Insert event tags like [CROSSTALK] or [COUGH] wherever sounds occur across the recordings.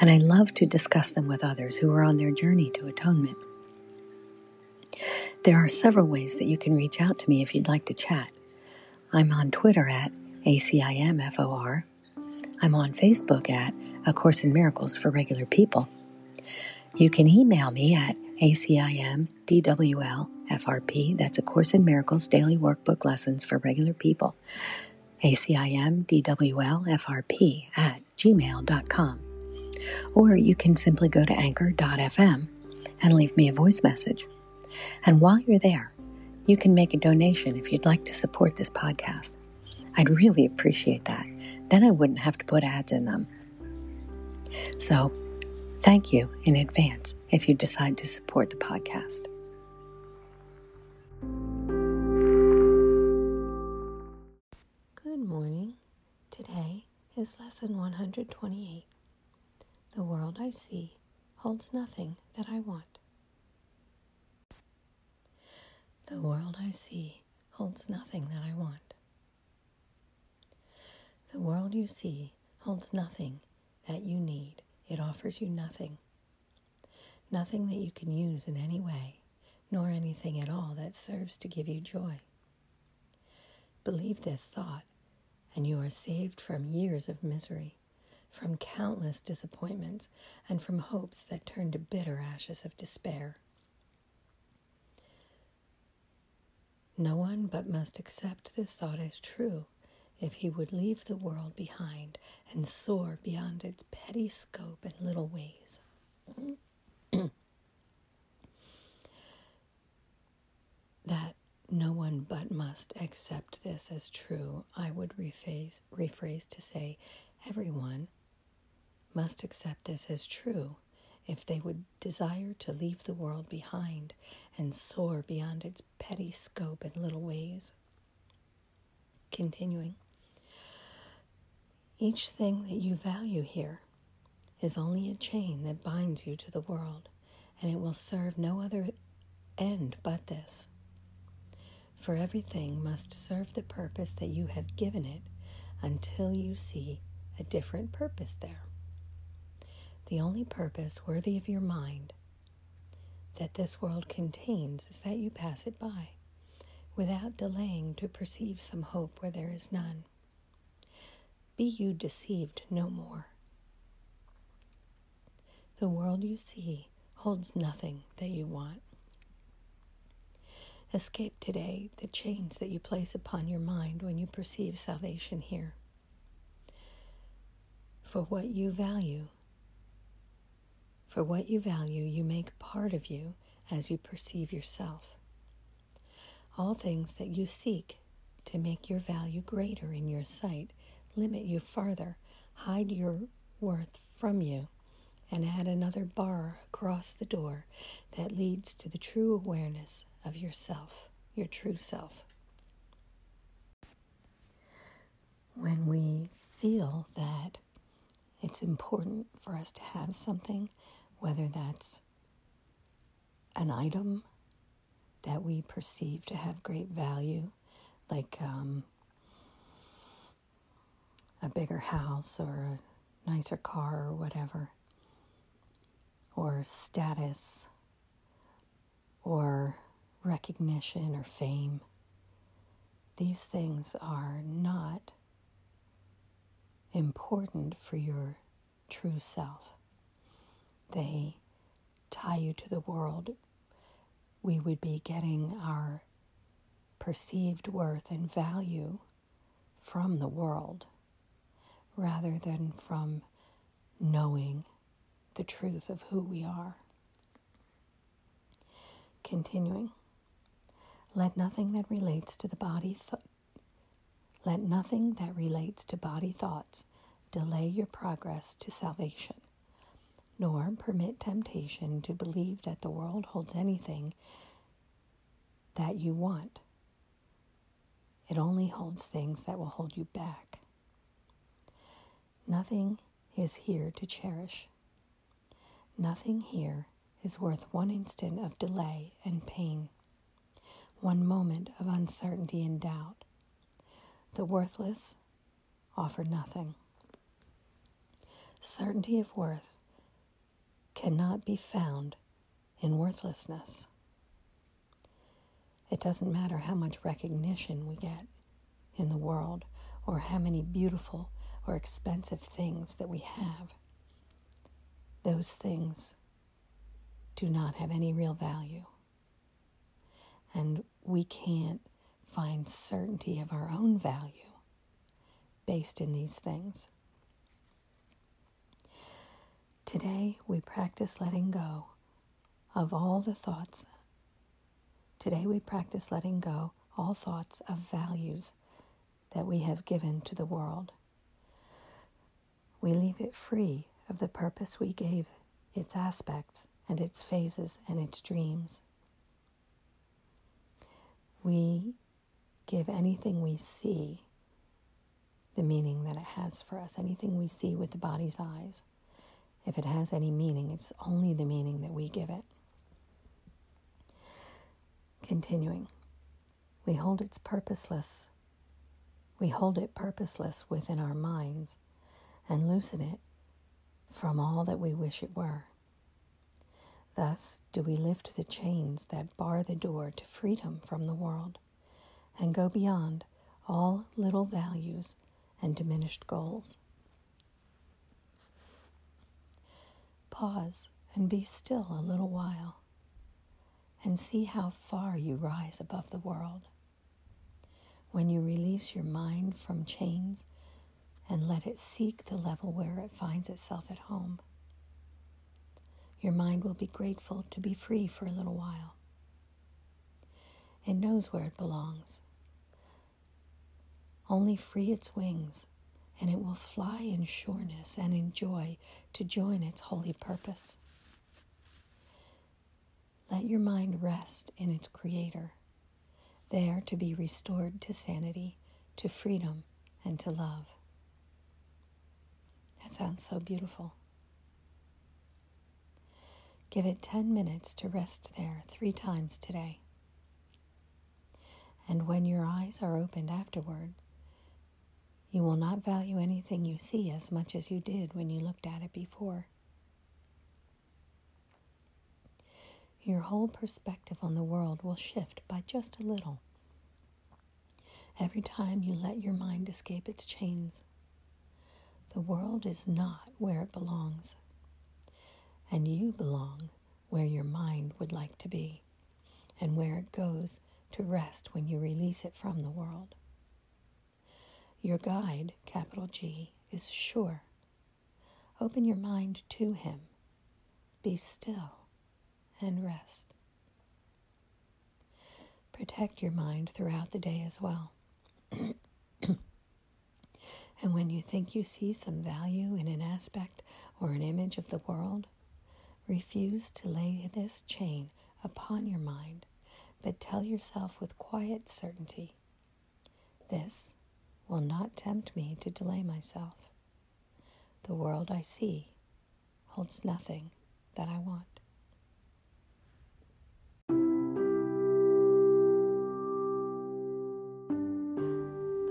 and I love to discuss them with others who are on their journey to atonement. There are several ways that you can reach out to me if you'd like to chat. I'm on Twitter at ACIMFOR. I'm on Facebook at A Course in Miracles for Regular People. You can email me at ACIMDWLFRP, that's A Course in Miracles Daily Workbook Lessons for Regular People, ACIMDWLFRP at gmail.com. Or you can simply go to anchor.fm and leave me a voice message. And while you're there, you can make a donation if you'd like to support this podcast. I'd really appreciate that. Then I wouldn't have to put ads in them. So, thank you in advance if you decide to support the podcast. Good morning. Today is lesson 128. The world I see holds nothing that I want. The world I see holds nothing that I want. The world you see holds nothing that you need. It offers you nothing. Nothing that you can use in any way, nor anything at all that serves to give you joy. Believe this thought, and you are saved from years of misery from countless disappointments and from hopes that turned to bitter ashes of despair. No one but must accept this thought as true if he would leave the world behind and soar beyond its petty scope and little ways. [CLEARS THROAT] that no one but must accept this as true, I would rephrase, rephrase to say everyone must accept this as true if they would desire to leave the world behind and soar beyond its petty scope and little ways. Continuing, each thing that you value here is only a chain that binds you to the world, and it will serve no other end but this. For everything must serve the purpose that you have given it until you see a different purpose there the only purpose worthy of your mind that this world contains is that you pass it by without delaying to perceive some hope where there is none. Be you deceived no more. The world you see holds nothing that you want. Escape today the chains that you place upon your mind when you perceive salvation here. For what you value for what you value, you make part of you as you perceive yourself. All things that you seek to make your value greater in your sight limit you farther, hide your worth from you, and add another bar across the door that leads to the true awareness of yourself, your true self. When we feel that it's important for us to have something whether that's an item that we perceive to have great value, like um, a bigger house or a nicer car or whatever, or status or recognition or fame. These things are not important for your true self they tie you to the world, we would be getting our perceived worth and value from the world rather than from knowing the truth of who we are. Continuing, let nothing that relates to the body th- let nothing that relates to body thoughts delay your progress to salvation. Nor permit temptation to believe that the world holds anything that you want. It only holds things that will hold you back. Nothing is here to cherish. Nothing here is worth one instant of delay and pain, one moment of uncertainty and doubt. The worthless offer nothing. Certainty of worth cannot be found in worthlessness. It doesn't matter how much recognition we get in the world or how many beautiful or expensive things that we have. Those things do not have any real value. And we can't find certainty of our own value based in these things. Today, we practice letting go of all the thoughts. Today, we practice letting go all thoughts of values that we have given to the world. We leave it free of the purpose we gave its aspects and its phases and its dreams. We give anything we see the meaning that it has for us, anything we see with the body's eyes. If it has any meaning, it's only the meaning that we give it. Continuing, we hold its purposeless. We hold it purposeless within our minds and loosen it from all that we wish it were. Thus do we lift the chains that bar the door to freedom from the world and go beyond all little values and diminished goals. Pause and be still a little while and see how far you rise above the world. When you release your mind from chains and let it seek the level where it finds itself at home. Your mind will be grateful to be free for a little while. It knows where it belongs. Only free its wings, and it will fly in sureness and in joy to join its holy purpose. Let your mind rest in its Creator, there to be restored to sanity, to freedom, and to love. That sounds so beautiful. Give it 10 minutes to rest there three times today. And when your eyes are opened afterward, you will not value anything you see as much as you did when you looked at it before. Your whole perspective on the world will shift by just a little. Every time you let your mind escape its chains, the world is not where it belongs, and you belong where your mind would like to be, and where it goes to rest when you release it from the world. Your guide, capital G, is sure. Open your mind to Him. Be still and rest. Protect your mind throughout the day as well. [CLEARS THROAT] And when you think you see some value in an aspect or an image of the world, refuse to lay this chain upon your mind, but tell yourself with quiet certainty this will not tempt me to delay myself. The world I see holds nothing that I want.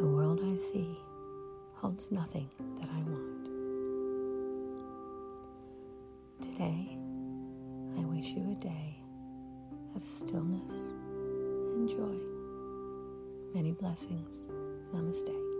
The world I see holds nothing that I want. Today, I wish you a day of stillness and joy. Many blessings. Namaste.